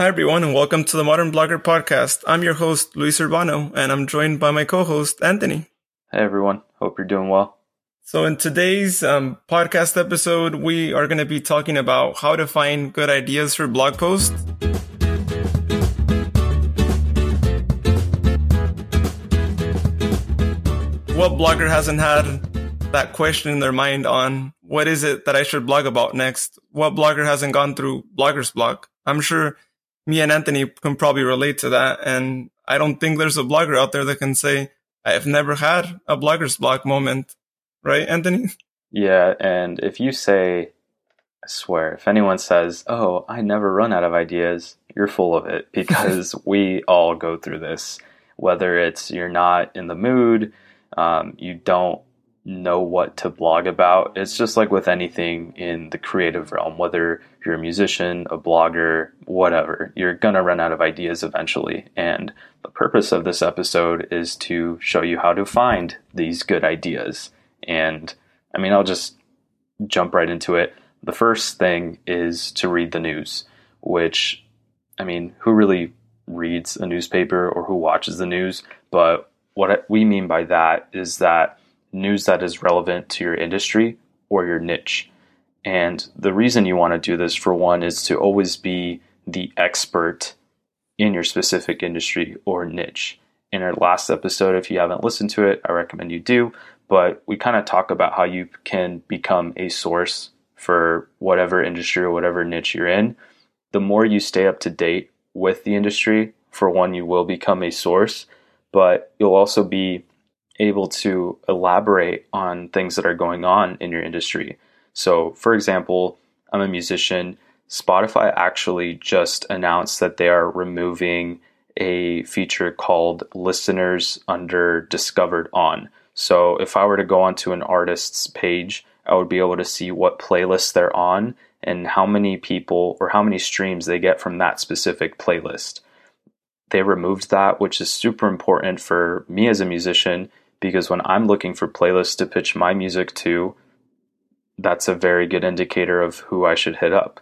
Hi, everyone, and welcome to the Modern Blogger Podcast. I'm your host, Luis Urbano, and I'm joined by my co host, Anthony. Hey, everyone. Hope you're doing well. So, in today's um, podcast episode, we are going to be talking about how to find good ideas for blog posts. What blogger hasn't had that question in their mind on what is it that I should blog about next? What blogger hasn't gone through Blogger's block? I'm sure me and Anthony can probably relate to that. And I don't think there's a blogger out there that can say, I've never had a Blogger's Block moment. Right, Anthony? Yeah. And if you say, I swear, if anyone says, Oh, I never run out of ideas, you're full of it because we all go through this. Whether it's you're not in the mood, um, you don't know what to blog about. It's just like with anything in the creative realm, whether you're a musician, a blogger, whatever, you're going to run out of ideas eventually. And the purpose of this episode is to show you how to find these good ideas. And I mean, I'll just jump right into it. The first thing is to read the news, which, I mean, who really reads a newspaper or who watches the news? But what we mean by that is that news that is relevant to your industry or your niche. And the reason you want to do this, for one, is to always be the expert in your specific industry or niche. In our last episode, if you haven't listened to it, I recommend you do. But we kind of talk about how you can become a source for whatever industry or whatever niche you're in. The more you stay up to date with the industry, for one, you will become a source, but you'll also be able to elaborate on things that are going on in your industry. So, for example, I'm a musician. Spotify actually just announced that they are removing a feature called listeners under discovered on. So, if I were to go onto an artist's page, I would be able to see what playlists they're on and how many people or how many streams they get from that specific playlist. They removed that, which is super important for me as a musician because when I'm looking for playlists to pitch my music to, that's a very good indicator of who I should hit up.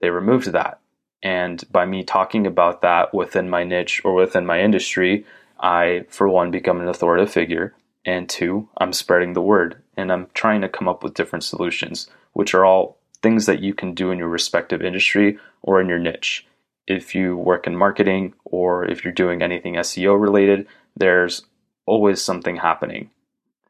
They removed that. And by me talking about that within my niche or within my industry, I, for one, become an authoritative figure. And two, I'm spreading the word and I'm trying to come up with different solutions, which are all things that you can do in your respective industry or in your niche. If you work in marketing or if you're doing anything SEO related, there's always something happening,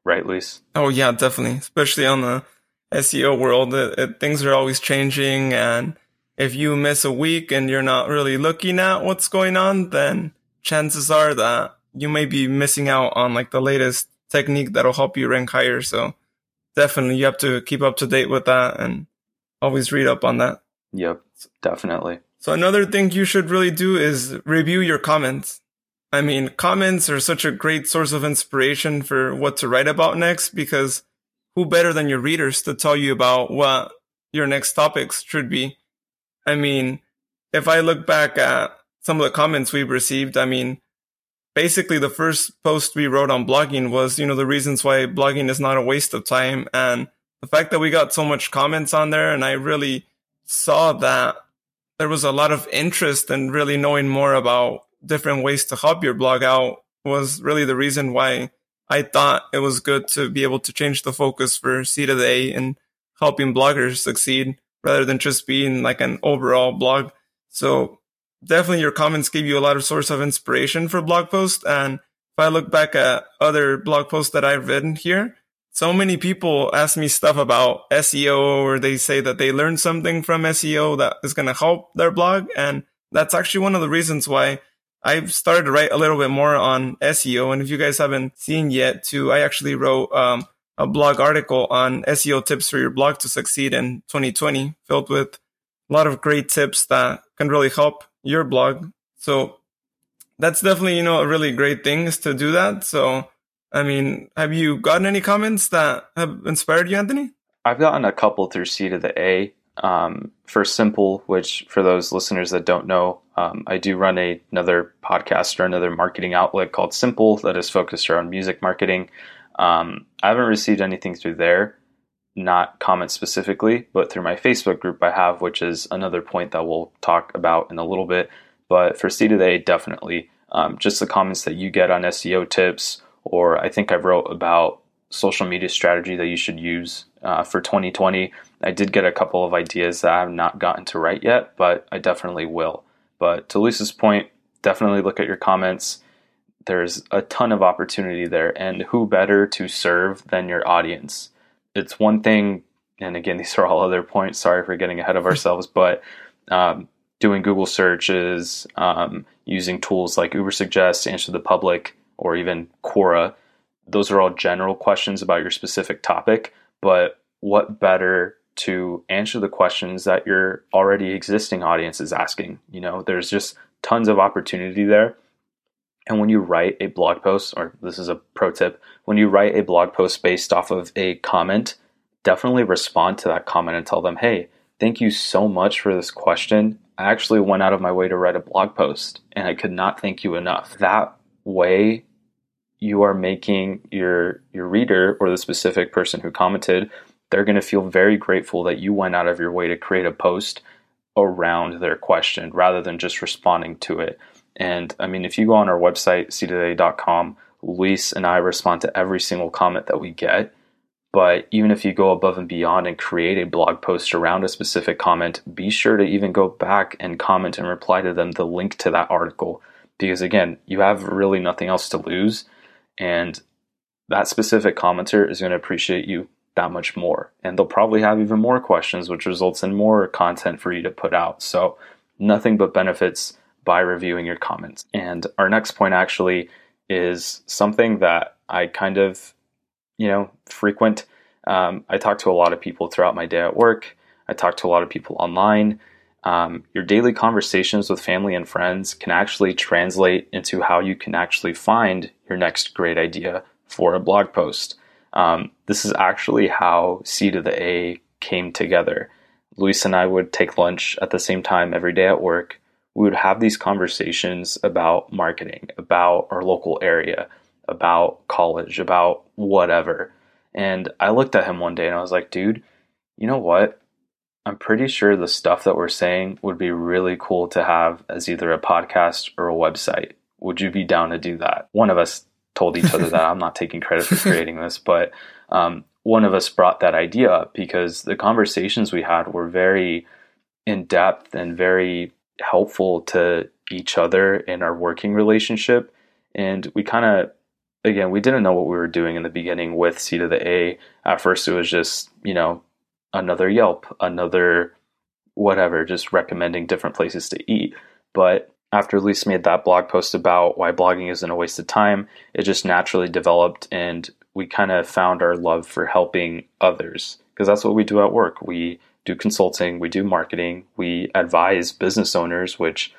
right, Luis? Oh yeah, definitely. Especially on the SEO world, it, it, things are always changing, and if you miss a week and you're not really looking at what's going on, then chances are that you may be missing out on like the latest technique that'll help you rank higher. So definitely you have to keep up to date with that and always read up on that. Yep, definitely. So another thing you should really do is review your comments. I mean, comments are such a great source of inspiration for what to write about next because who better than your readers to tell you about what your next topics should be? I mean, if I look back at some of the comments we've received, I mean, basically the first post we wrote on blogging was, you know, the reasons why blogging is not a waste of time. And the fact that we got so much comments on there and I really saw that there was a lot of interest in really knowing more about different ways to help your blog out was really the reason why I thought it was good to be able to change the focus for C to the A and helping bloggers succeed rather than just being like an overall blog. So definitely your comments gave you a lot of source of inspiration for blog posts. And if I look back at other blog posts that I've written here, so many people ask me stuff about SEO or they say that they learned something from SEO that is going to help their blog. And that's actually one of the reasons why I've started to write a little bit more on SEO. And if you guys haven't seen yet too, I actually wrote um, a blog article on SEO tips for your blog to succeed in 2020, filled with a lot of great tips that can really help your blog. So that's definitely, you know, a really great thing is to do that. So, I mean, have you gotten any comments that have inspired you, Anthony? I've gotten a couple through C to the A. Um, for Simple, which for those listeners that don't know, um, I do run a, another podcast or another marketing outlet called Simple that is focused around music marketing. Um, I haven't received anything through there, not comments specifically, but through my Facebook group I have, which is another point that we'll talk about in a little bit. But for the A, definitely um, just the comments that you get on SEO tips, or I think I wrote about social media strategy that you should use uh, for 2020. I did get a couple of ideas that I have not gotten to write yet, but I definitely will. But to Luis's point, definitely look at your comments. There's a ton of opportunity there, and who better to serve than your audience? It's one thing, and again, these are all other points. Sorry for getting ahead of ourselves, but um, doing Google searches, um, using tools like Ubersuggest, Answer the Public, or even Quora those are all general questions about your specific topic, but what better to answer the questions that your already existing audience is asking? You know, there's just tons of opportunity there. And when you write a blog post, or this is a pro tip, when you write a blog post based off of a comment, definitely respond to that comment and tell them, hey, thank you so much for this question. I actually went out of my way to write a blog post and I could not thank you enough. That way, you are making your your reader or the specific person who commented they're going to feel very grateful that you went out of your way to create a post around their question rather than just responding to it. And i mean if you go on our website ctothea.com luis and i respond to every single comment that we get. But even if you go above and beyond and create a blog post around a specific comment be sure to even go back and comment and reply to them the link to that article. Because again you have really nothing else to lose and that specific commenter is going to appreciate you that much more. And they'll probably have even more questions, which results in more content for you to put out. So, nothing but benefits by reviewing your comments. And our next point actually is something that I kind of, you know, frequent. Um, I talk to a lot of people throughout my day at work. I talk to a lot of people online. Um, your daily conversations with family and friends can actually translate into how you can actually find your next great idea for a blog post. Um, this is actually how C to the A came together. Luis and I would take lunch at the same time every day at work. We would have these conversations about marketing, about our local area, about college, about whatever. And I looked at him one day and I was like, dude, you know what? I'm pretty sure the stuff that we're saying would be really cool to have as either a podcast or a website. Would you be down to do that? One of us told each other that. I'm not taking credit for creating this, but um, one of us brought that idea up because the conversations we had were very in depth and very helpful to each other in our working relationship. And we kind of, again, we didn't know what we were doing in the beginning with C to the A. At first, it was just, you know, another Yelp, another whatever, just recommending different places to eat. But after Luis made that blog post about why blogging isn't a waste of time, it just naturally developed and we kind of found our love for helping others because that's what we do at work. We do consulting, we do marketing, we advise business owners, which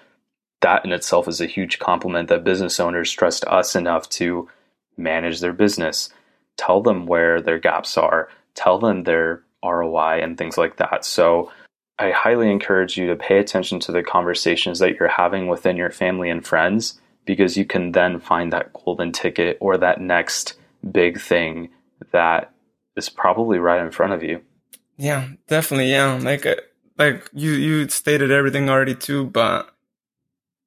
that in itself is a huge compliment that business owners trust us enough to manage their business, tell them where their gaps are, tell them their ROI and things like that. So I highly encourage you to pay attention to the conversations that you're having within your family and friends because you can then find that golden ticket or that next big thing that is probably right in front of you. Yeah, definitely. Yeah, like uh, like you you stated everything already too, but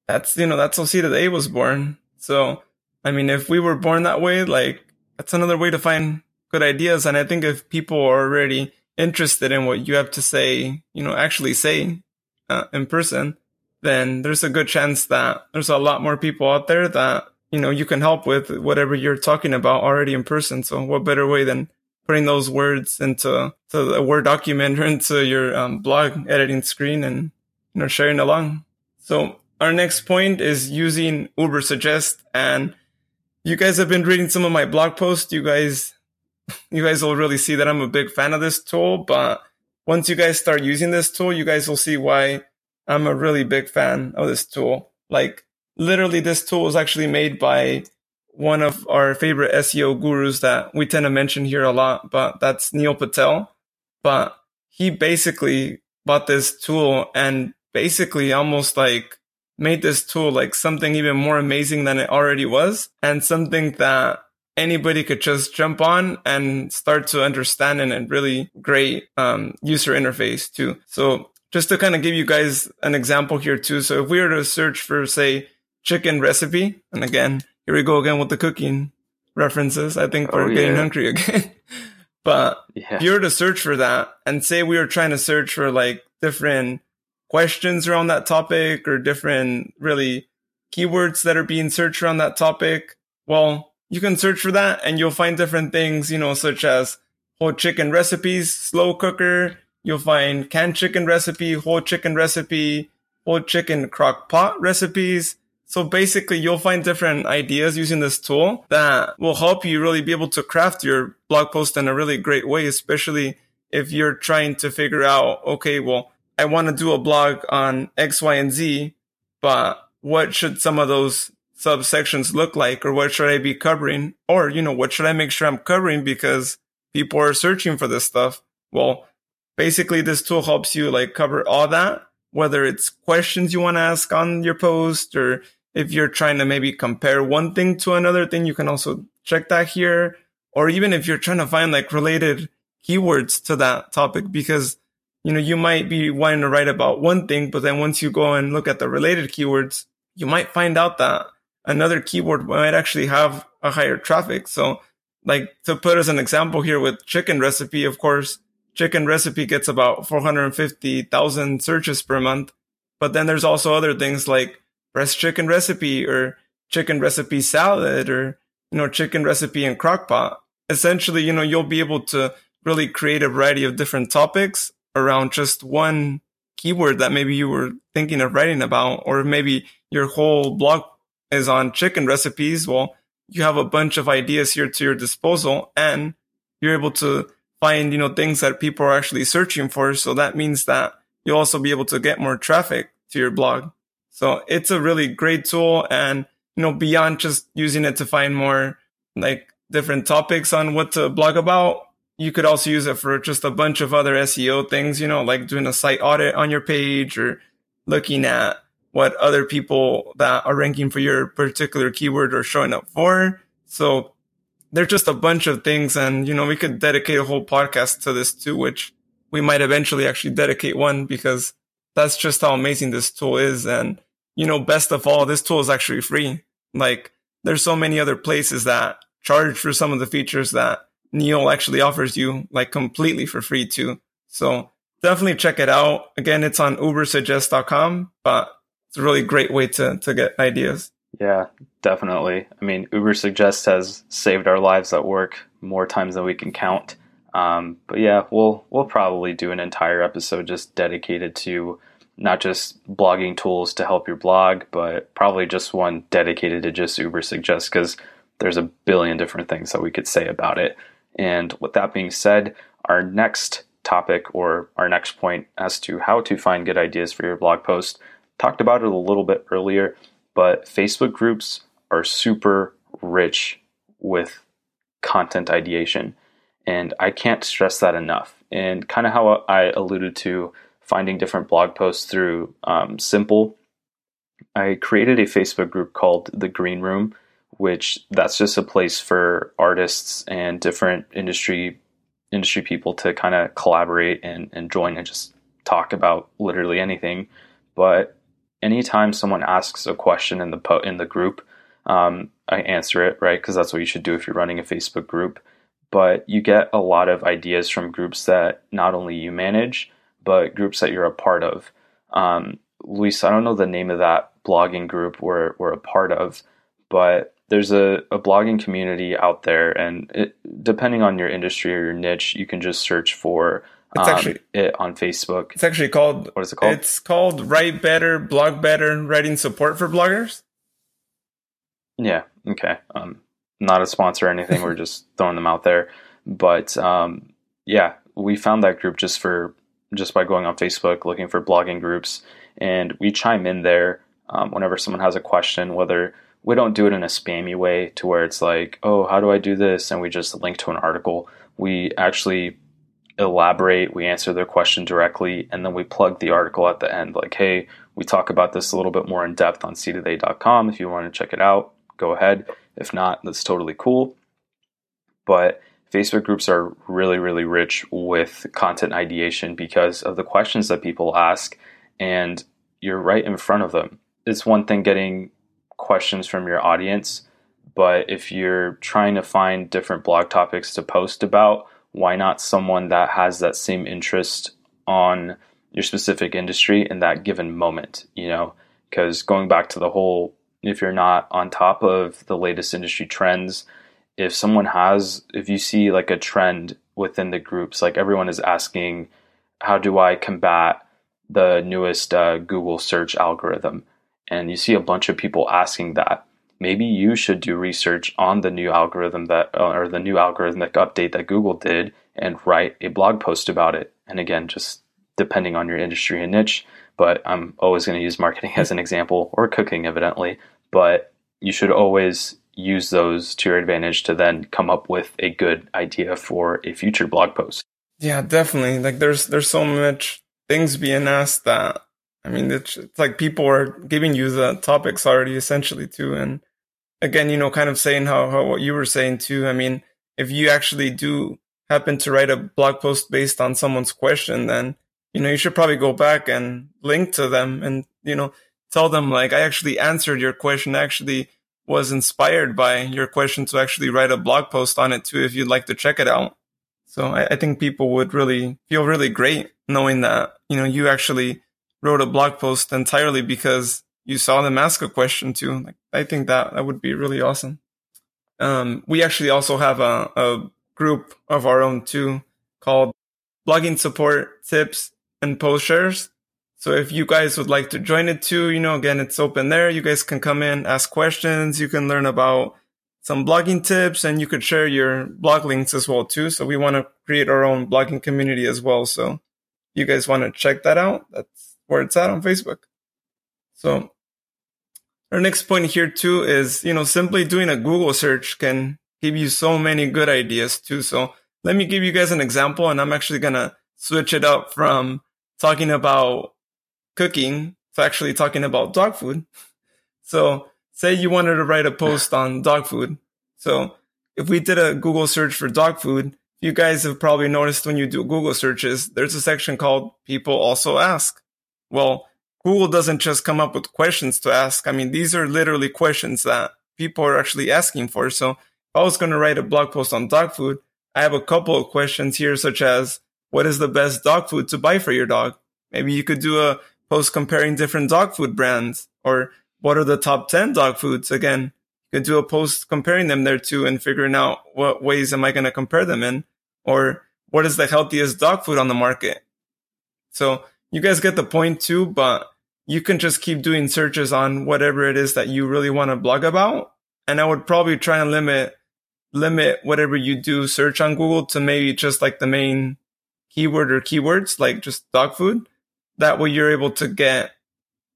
that's you know that's how of the A was born. So I mean, if we were born that way, like that's another way to find good ideas. And I think if people are already interested in what you have to say, you know, actually say uh, in person, then there's a good chance that there's a lot more people out there that, you know, you can help with whatever you're talking about already in person. So what better way than putting those words into to a Word document or into your um, blog editing screen and, you know, sharing along. So our next point is using Ubersuggest and you guys have been reading some of my blog posts. You guys you guys will really see that I'm a big fan of this tool. But once you guys start using this tool, you guys will see why I'm a really big fan of this tool. Like literally this tool is actually made by one of our favorite SEO gurus that we tend to mention here a lot, but that's Neil Patel. But he basically bought this tool and basically almost like made this tool like something even more amazing than it already was and something that anybody could just jump on and start to understand in a really great um, user interface too. So just to kind of give you guys an example here too. So if we were to search for say chicken recipe, and again, here we go again with the cooking references. I think we're oh, getting hungry again. but yeah. if you were to search for that and say we were trying to search for like different questions around that topic or different really keywords that are being searched around that topic, well, you can search for that and you'll find different things, you know, such as whole chicken recipes, slow cooker. You'll find canned chicken recipe, whole chicken recipe, whole chicken crock pot recipes. So basically you'll find different ideas using this tool that will help you really be able to craft your blog post in a really great way, especially if you're trying to figure out, okay, well, I want to do a blog on X, Y, and Z, but what should some of those subsections look like or what should I be covering? Or, you know, what should I make sure I'm covering because people are searching for this stuff? Well, basically this tool helps you like cover all that, whether it's questions you want to ask on your post or if you're trying to maybe compare one thing to another thing, you can also check that here. Or even if you're trying to find like related keywords to that topic, because, you know, you might be wanting to write about one thing, but then once you go and look at the related keywords, you might find out that another keyword might actually have a higher traffic. So like to put as an example here with chicken recipe, of course, chicken recipe gets about 450,000 searches per month. But then there's also other things like breast chicken recipe or chicken recipe salad or, you know, chicken recipe in crock pot. Essentially, you know, you'll be able to really create a variety of different topics around just one keyword that maybe you were thinking of writing about, or maybe your whole blog is on chicken recipes, well, you have a bunch of ideas here to your disposal and you're able to find, you know, things that people are actually searching for. So that means that you'll also be able to get more traffic to your blog. So it's a really great tool. And, you know, beyond just using it to find more like different topics on what to blog about, you could also use it for just a bunch of other SEO things, you know, like doing a site audit on your page or looking at what other people that are ranking for your particular keyword are showing up for. So there's just a bunch of things. And, you know, we could dedicate a whole podcast to this too, which we might eventually actually dedicate one because that's just how amazing this tool is. And, you know, best of all, this tool is actually free. Like there's so many other places that charge for some of the features that Neil actually offers you like completely for free too. So definitely check it out. Again, it's on ubersuggest.com, but it's a really great way to to get ideas. Yeah, definitely. I mean, Ubersuggest has saved our lives at work more times than we can count. Um, but yeah, we'll we'll probably do an entire episode just dedicated to not just blogging tools to help your blog, but probably just one dedicated to just Ubersuggest because there's a billion different things that we could say about it. And with that being said, our next topic or our next point as to how to find good ideas for your blog post talked about it a little bit earlier, but Facebook groups are super rich with content ideation. And I can't stress that enough. And kind of how I alluded to finding different blog posts through um, Simple, I created a Facebook group called The Green Room, which that's just a place for artists and different industry industry people to kind of collaborate and, and join and just talk about literally anything. But anytime someone asks a question in the po- in the group, um, I answer it right because that's what you should do if you're running a Facebook group. But you get a lot of ideas from groups that not only you manage, but groups that you're a part of. Um, Luis, I don't know the name of that blogging group we're, we're a part of, but there's a, a blogging community out there, and it, depending on your industry or your niche, you can just search for it's um, actually it on Facebook. It's actually called. What is it called? It's called Write Better, Blog Better, Writing Support for Bloggers. Yeah. Okay. Um, not a sponsor or anything. We're just throwing them out there. But um, yeah, we found that group just for just by going on Facebook, looking for blogging groups, and we chime in there um, whenever someone has a question. Whether we don't do it in a spammy way to where it's like, oh, how do I do this? And we just link to an article. We actually elaborate, we answer their question directly, and then we plug the article at the end like, hey, we talk about this a little bit more in depth on ctothea.com. If you want to check it out, go ahead. If not, that's totally cool. but Facebook groups are really, really rich with content ideation because of the questions that people ask, and you're right in front of them. It's one thing getting questions from your audience, but if you're trying to find different blog topics to post about, why not someone that has that same interest on your specific industry in that given moment, you know? Because going back to the whole, if you're not on top of the latest industry trends, if someone has, if you see like a trend within the groups, like everyone is asking, how do I combat the newest uh, Google search algorithm? And you see a bunch of people asking that. Maybe you should do research on the new algorithm that, uh, or the new algorithmic update that Google did and write a blog post about it. And again, just depending on your industry and niche, but I'm always going to use marketing as an example or cooking, evidently. But you should always use those to your advantage to then come up with a good idea for a future blog post. Yeah, definitely. Like there's there's so much things being asked that I mean it's, it's like people are giving you the topics already essentially too and again, you know, kind of saying how, how what you were saying too. I mean, if you actually do happen to write a blog post based on someone's question, then you know, you should probably go back and link to them and, you know, tell them like, I actually answered your question. Actually, was inspired by your question to actually write a blog post on it too, if you'd like to check it out. So I, I, think people would really feel really great knowing that, you know, you actually wrote a blog post entirely because you saw them ask a question too. Like, I think that that would be really awesome. Um, we actually also have a, a group of our own too called blogging support tips and post shares. So if you guys would like to join it too, you know, again, it's open there. You guys can come in, ask questions. You can learn about some blogging tips and you could share your blog links as well too. So we want to create our own blogging community as well. So you guys want to check that out. That's where it's at on Facebook. So our next point here too is, you know, simply doing a Google search can give you so many good ideas too. So let me give you guys an example and I'm actually going to switch it up from talking about cooking to actually talking about dog food. So say you wanted to write a post on dog food. So if we did a Google search for dog food, you guys have probably noticed when you do Google searches, there's a section called people also ask. Well, Google doesn't just come up with questions to ask. I mean, these are literally questions that people are actually asking for. So if I was going to write a blog post on dog food, I have a couple of questions here, such as what is the best dog food to buy for your dog? Maybe you could do a post comparing different dog food brands or what are the top 10 dog foods? Again, you could do a post comparing them there too and figuring out what ways am I going to compare them in or what is the healthiest dog food on the market? So you guys get the point too, but you can just keep doing searches on whatever it is that you really want to blog about. And I would probably try and limit, limit whatever you do search on Google to maybe just like the main keyword or keywords, like just dog food that way you're able to get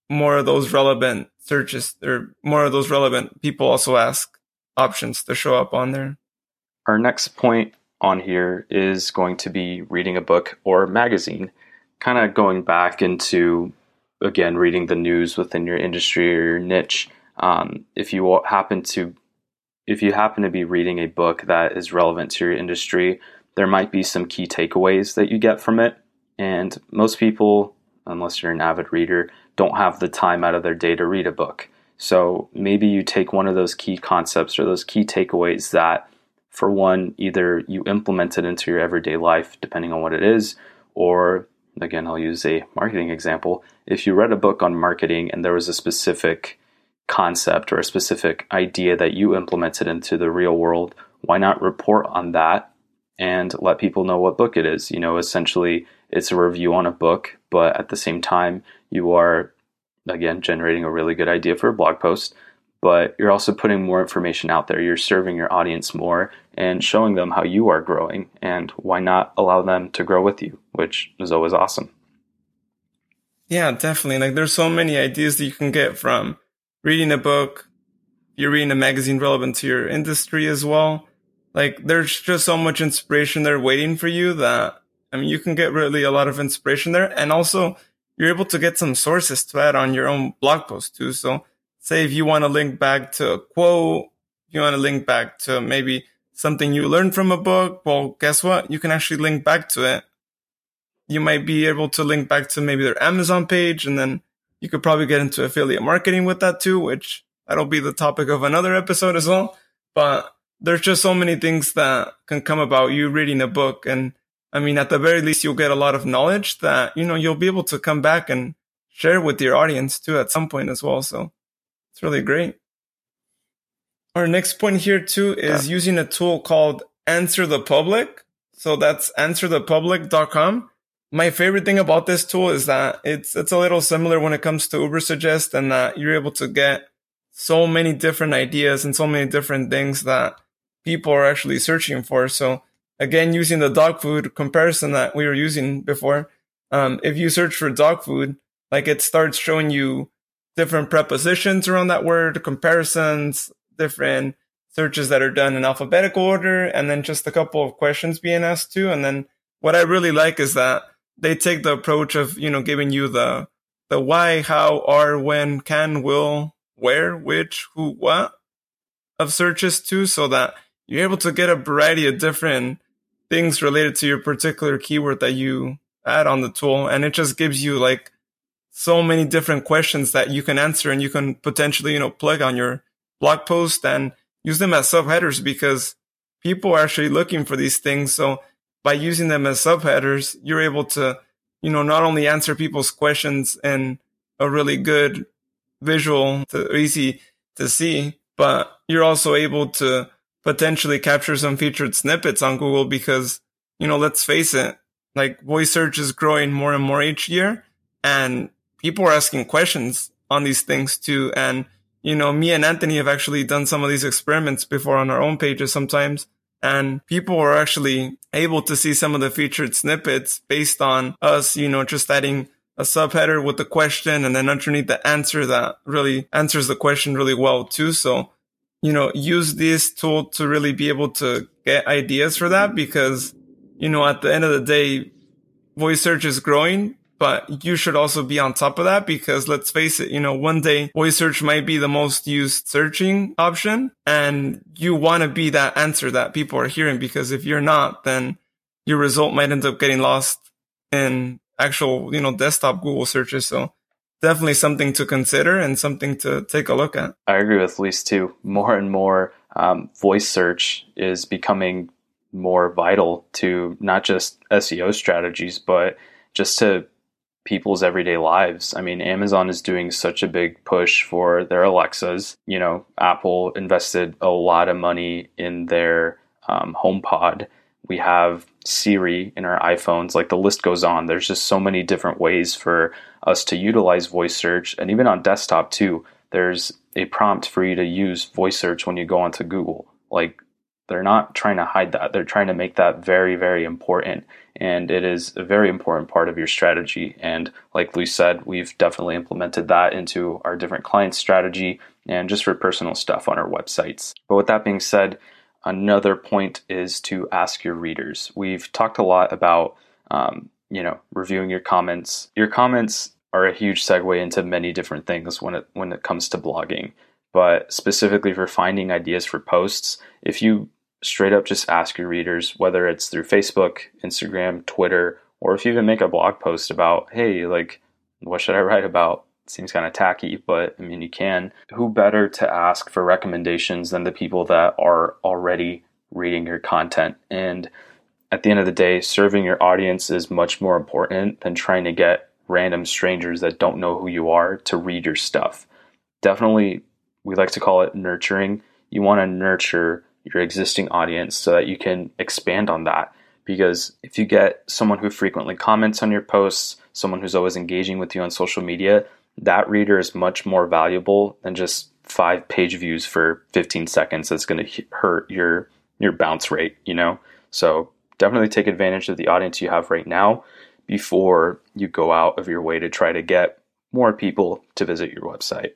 more of those relevant searches or more of those relevant people also ask options to show up on there. Our next point on here is going to be reading a book or magazine, kind of going back into again reading the news within your industry or your niche. Um, if you happen to if you happen to be reading a book that is relevant to your industry, there might be some key takeaways that you get from it. And most people unless you're an avid reader, don't have the time out of their day to read a book. So maybe you take one of those key concepts or those key takeaways that, for one, either you implement it into your everyday life, depending on what it is, or again, I'll use a marketing example. If you read a book on marketing and there was a specific concept or a specific idea that you implemented into the real world, why not report on that and let people know what book it is? You know, essentially, it's a review on a book, but at the same time, you are again generating a really good idea for a blog post, but you're also putting more information out there. You're serving your audience more and showing them how you are growing and why not allow them to grow with you, which is always awesome. Yeah, definitely. Like there's so many ideas that you can get from reading a book, you're reading a magazine relevant to your industry as well. Like there's just so much inspiration there waiting for you that I mean, you can get really a lot of inspiration there. And also you're able to get some sources to add on your own blog post too. So say if you want to link back to a quote, you want to link back to maybe something you learned from a book, well, guess what? You can actually link back to it. You might be able to link back to maybe their Amazon page and then you could probably get into affiliate marketing with that too, which that'll be the topic of another episode as well. But there's just so many things that can come about you reading a book. And I mean, at the very least, you'll get a lot of knowledge that, you know, you'll be able to come back and share with your audience too at some point as well. So it's really great. Our next point here too is yeah. using a tool called Answer the Public. So that's answerthepublic.com. My favorite thing about this tool is that it's it's a little similar when it comes to Ubersuggest and that you're able to get so many different ideas and so many different things that people are actually searching for. So again, using the dog food comparison that we were using before, um, if you search for dog food, like it starts showing you different prepositions around that word, comparisons, different searches that are done in alphabetical order, and then just a couple of questions being asked too. And then what I really like is that they take the approach of, you know, giving you the, the why, how, are, when, can, will, where, which, who, what of searches too, so that you're able to get a variety of different things related to your particular keyword that you add on the tool. And it just gives you like so many different questions that you can answer and you can potentially, you know, plug on your blog post and use them as subheaders because people are actually looking for these things. So by using them as subheaders, you're able to, you know, not only answer people's questions in a really good visual, to, easy to see, but you're also able to potentially capture some featured snippets on Google because, you know, let's face it, like voice search is growing more and more each year and people are asking questions on these things too. And, you know, me and Anthony have actually done some of these experiments before on our own pages sometimes. And people are actually able to see some of the featured snippets based on us, you know, just adding a subheader with the question and then underneath the answer that really answers the question really well too. So, you know, use this tool to really be able to get ideas for that because, you know, at the end of the day, voice search is growing, but you should also be on top of that because let's face it, you know, one day voice search might be the most used searching option and you want to be that answer that people are hearing because if you're not, then your result might end up getting lost in actual, you know, desktop Google searches. So definitely something to consider and something to take a look at. I agree with Luis too. More and more um, voice search is becoming more vital to not just SEO strategies, but just to people's everyday lives. I mean, Amazon is doing such a big push for their Alexas. You know, Apple invested a lot of money in their um, HomePod. We have Siri in our iPhones. Like the list goes on. There's just so many different ways for us to utilize voice search, and even on desktop too. There's a prompt for you to use voice search when you go onto Google. Like they're not trying to hide that. They're trying to make that very, very important. And it is a very important part of your strategy. And like Luis said, we've definitely implemented that into our different client strategy and just for personal stuff on our websites. But with that being said, another point is to ask your readers. We've talked a lot about, um, you know, reviewing your comments. Your comments are a huge segue into many different things when it when it comes to blogging. But specifically for finding ideas for posts, if you straight up just ask your readers, whether it's through Facebook, Instagram, Twitter, or if you even make a blog post about, hey, like, what should I write about? seems kind of tacky, but I mean, you can. Who better to ask for recommendations than the people that are already reading your content? And at the end of the day, serving your audience is much more important than trying to get random strangers that don't know who you are to read your stuff. Definitely, we like to call it nurturing. You want to nurture your existing audience so that you can expand on that. Because if you get someone who frequently comments on your posts, someone who's always engaging with you on social media, that reader is much more valuable than just five page views for 15 seconds that's going to hurt your your bounce rate, you know? So definitely take advantage of the audience you have right now before you go out of your way to try to get more people to visit your website.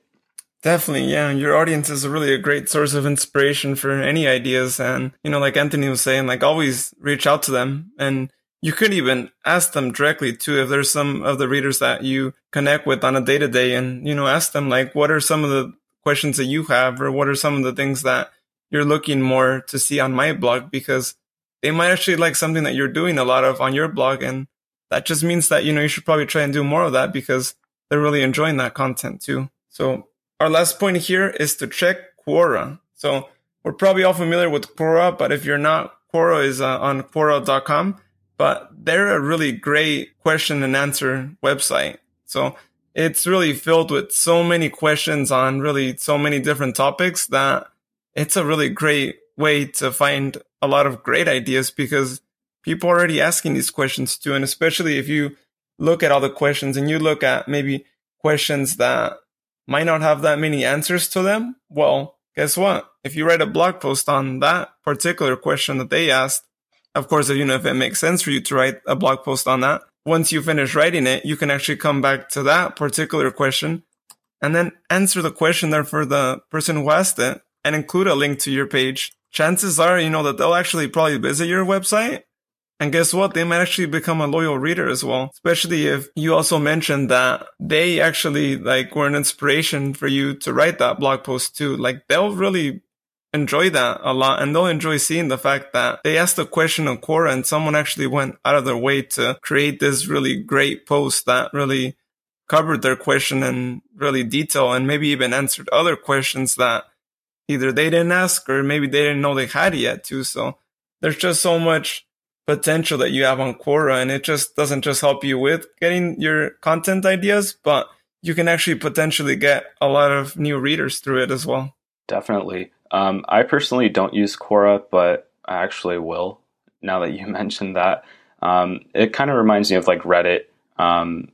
Definitely, yeah. Your audience is really a great source of inspiration for any ideas. And, you know, like Anthony was saying, like always reach out to them. And you could even ask them directly too, if there's some of the readers that you connect with on a day to day and, you know, ask them like, what are some of the questions that you have or what are some of the things that you're looking more to see on my blog because they might actually like something that you're doing a lot of on your blog. And that just means that, you know, you should probably try and do more of that because they're really enjoying that content too. So our last point here is to check Quora. So we're probably all familiar with Quora, but if you're not, Quora is uh, on Quora.com, but they're a really great question and answer website. So it's really filled with so many questions on really so many different topics that it's a really great way to find a lot of great ideas because people are already asking these questions too. And especially if you look at all the questions and you look at maybe questions that might not have that many answers to them. Well, guess what? If you write a blog post on that particular question that they asked, of course, you know, if it makes sense for you to write a blog post on that, once you finish writing it, you can actually come back to that particular question and then answer the question there for the person who asked it and include a link to your page. Chances are, you know, that they'll actually probably visit your website. And guess what? They might actually become a loyal reader as well, especially if you also mentioned that they actually like were an inspiration for you to write that blog post too. Like they'll really enjoy that a lot and they'll enjoy seeing the fact that they asked a question on Quora and someone actually went out of their way to create this really great post that really covered their question in really detail and maybe even answered other questions that either they didn't ask or maybe they didn't know they had yet too. So there's just so much potential that you have on Quora and it just doesn't just help you with getting your content ideas, but you can actually potentially get a lot of new readers through it as well. Definitely. Um, I personally don't use Quora, but I actually will now that you mentioned that. Um, it kind of reminds me of like Reddit. Um,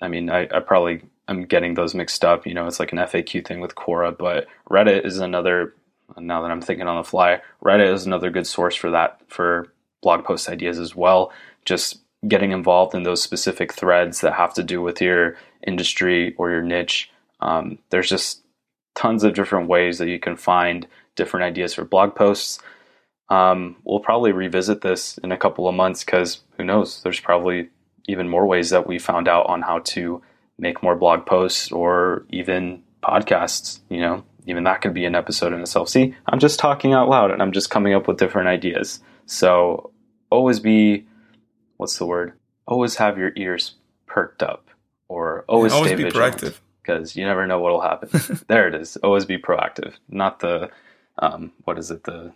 I mean, I, I, probably am getting those mixed up. You know, it's like an FAQ thing with Quora, but Reddit is another. Now that I'm thinking on the fly, Reddit is another good source for that for blog post ideas as well. Just getting involved in those specific threads that have to do with your industry or your niche. Um, there's just tons of different ways that you can find different ideas for blog posts. Um, we'll probably revisit this in a couple of months because who knows? There's probably even more ways that we found out on how to make more blog posts or even podcasts. You know, even that could be an episode in itself. See, I'm just talking out loud and I'm just coming up with different ideas. So always be, what's the word? Always have your ears perked up or always, always stay be vigilant. proactive because you never know what'll happen. there it is. Always be proactive, not the um, what is it, the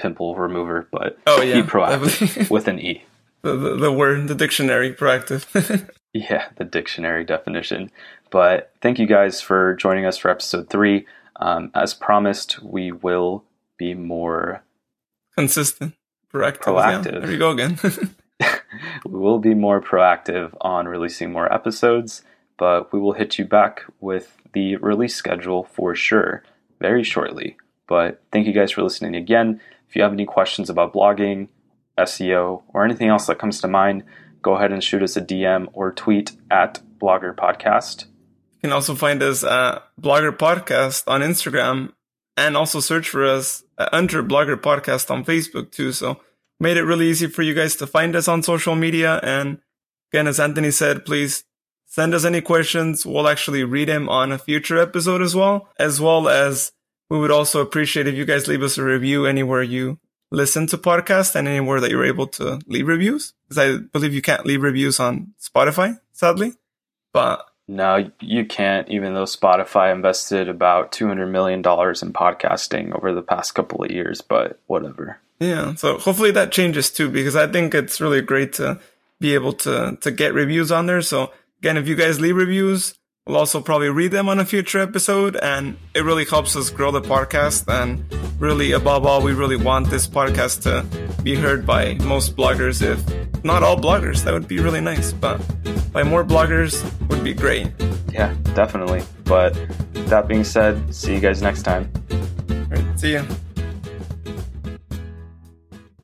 pimple remover, but oh yeah, be proactive with an e. The, the, the word, the dictionary, proactive. yeah, the dictionary definition. But thank you guys for joining us for episode three. Um, as promised, we will be more consistent, proactive. Proactive. Yeah, there you go again. we will be more proactive on releasing more episodes but we will hit you back with the release schedule for sure very shortly. But thank you guys for listening again. If you have any questions about blogging, SEO, or anything else that comes to mind, go ahead and shoot us a DM or tweet at Blogger Podcast. You can also find us at Blogger Podcast on Instagram and also search for us under Blogger Podcast on Facebook too. So made it really easy for you guys to find us on social media. And again, as Anthony said, please send us any questions. We'll actually read them on a future episode as well, as well as we would also appreciate if you guys leave us a review anywhere you listen to podcasts and anywhere that you're able to leave reviews. Because I believe you can't leave reviews on Spotify, sadly. But no, you can't, even though Spotify invested about $200 million in podcasting over the past couple of years, but whatever. Yeah. So hopefully that changes too, because I think it's really great to be able to, to get reviews on there. So Again, if you guys leave reviews, we'll also probably read them on a future episode, and it really helps us grow the podcast. And really, above all, we really want this podcast to be heard by most bloggers, if not all bloggers. That would be really nice, but by more bloggers would be great. Yeah, definitely. But that being said, see you guys next time. All right, see ya.